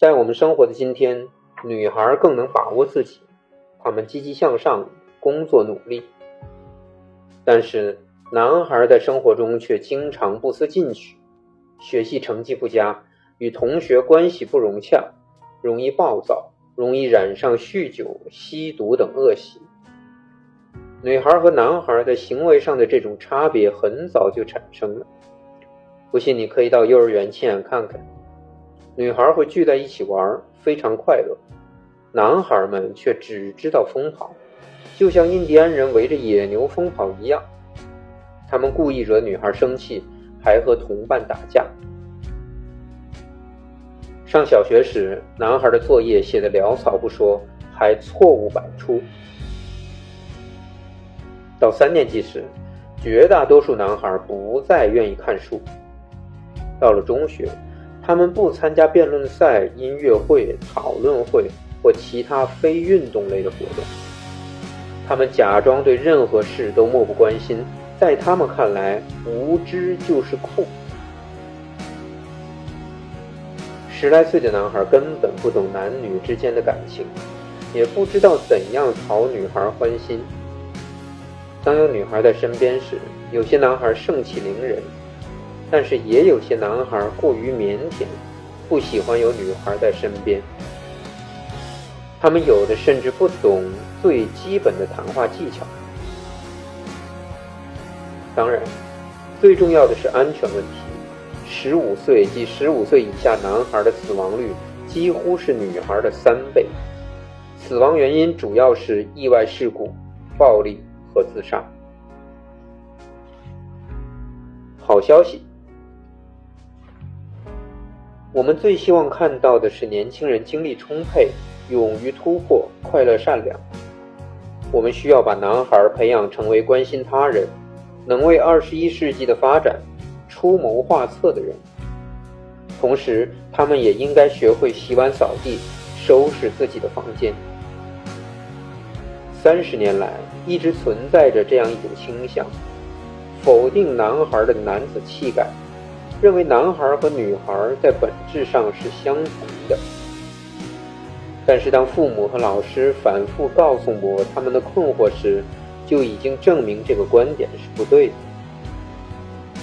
在我们生活的今天，女孩更能把握自己，她们积极向上，工作努力。但是，男孩在生活中却经常不思进取，学习成绩不佳，与同学关系不融洽，容易暴躁，容易染上酗酒、吸毒等恶习。女孩和男孩在行为上的这种差别很早就产生了。不信，你可以到幼儿园亲眼看看，女孩会聚在一起玩，非常快乐；男孩们却只知道疯跑，就像印第安人围着野牛疯跑一样。他们故意惹女孩生气，还和同伴打架。上小学时，男孩的作业写得潦草不说，还错误百出。到三年级时，绝大多数男孩不再愿意看书。到了中学，他们不参加辩论赛、音乐会、讨论会或其他非运动类的活动。他们假装对任何事都漠不关心，在他们看来，无知就是酷。十来岁的男孩根本不懂男女之间的感情，也不知道怎样讨女孩欢心。当有女孩在身边时，有些男孩盛气凌人。但是也有些男孩过于腼腆，不喜欢有女孩在身边。他们有的甚至不懂最基本的谈话技巧。当然，最重要的是安全问题。十五岁及十五岁以下男孩的死亡率几乎是女孩的三倍，死亡原因主要是意外事故、暴力和自杀。好消息。我们最希望看到的是年轻人精力充沛、勇于突破、快乐善良。我们需要把男孩培养成为关心他人、能为二十一世纪的发展出谋划策的人。同时，他们也应该学会洗碗、扫地、收拾自己的房间。三十年来，一直存在着这样一种倾向：否定男孩的男子气概。认为男孩和女孩在本质上是相同的，但是当父母和老师反复告诉我他们的困惑时，就已经证明这个观点是不对的。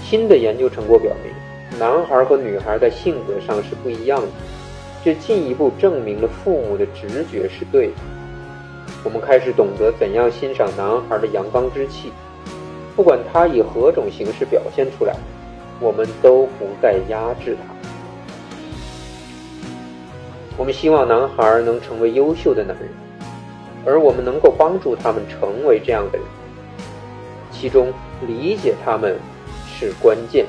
新的研究成果表明，男孩和女孩在性格上是不一样的，这进一步证明了父母的直觉是对的。我们开始懂得怎样欣赏男孩的阳刚之气，不管他以何种形式表现出来。我们都不再压制他。我们希望男孩能成为优秀的男人，而我们能够帮助他们成为这样的人。其中，理解他们是关键。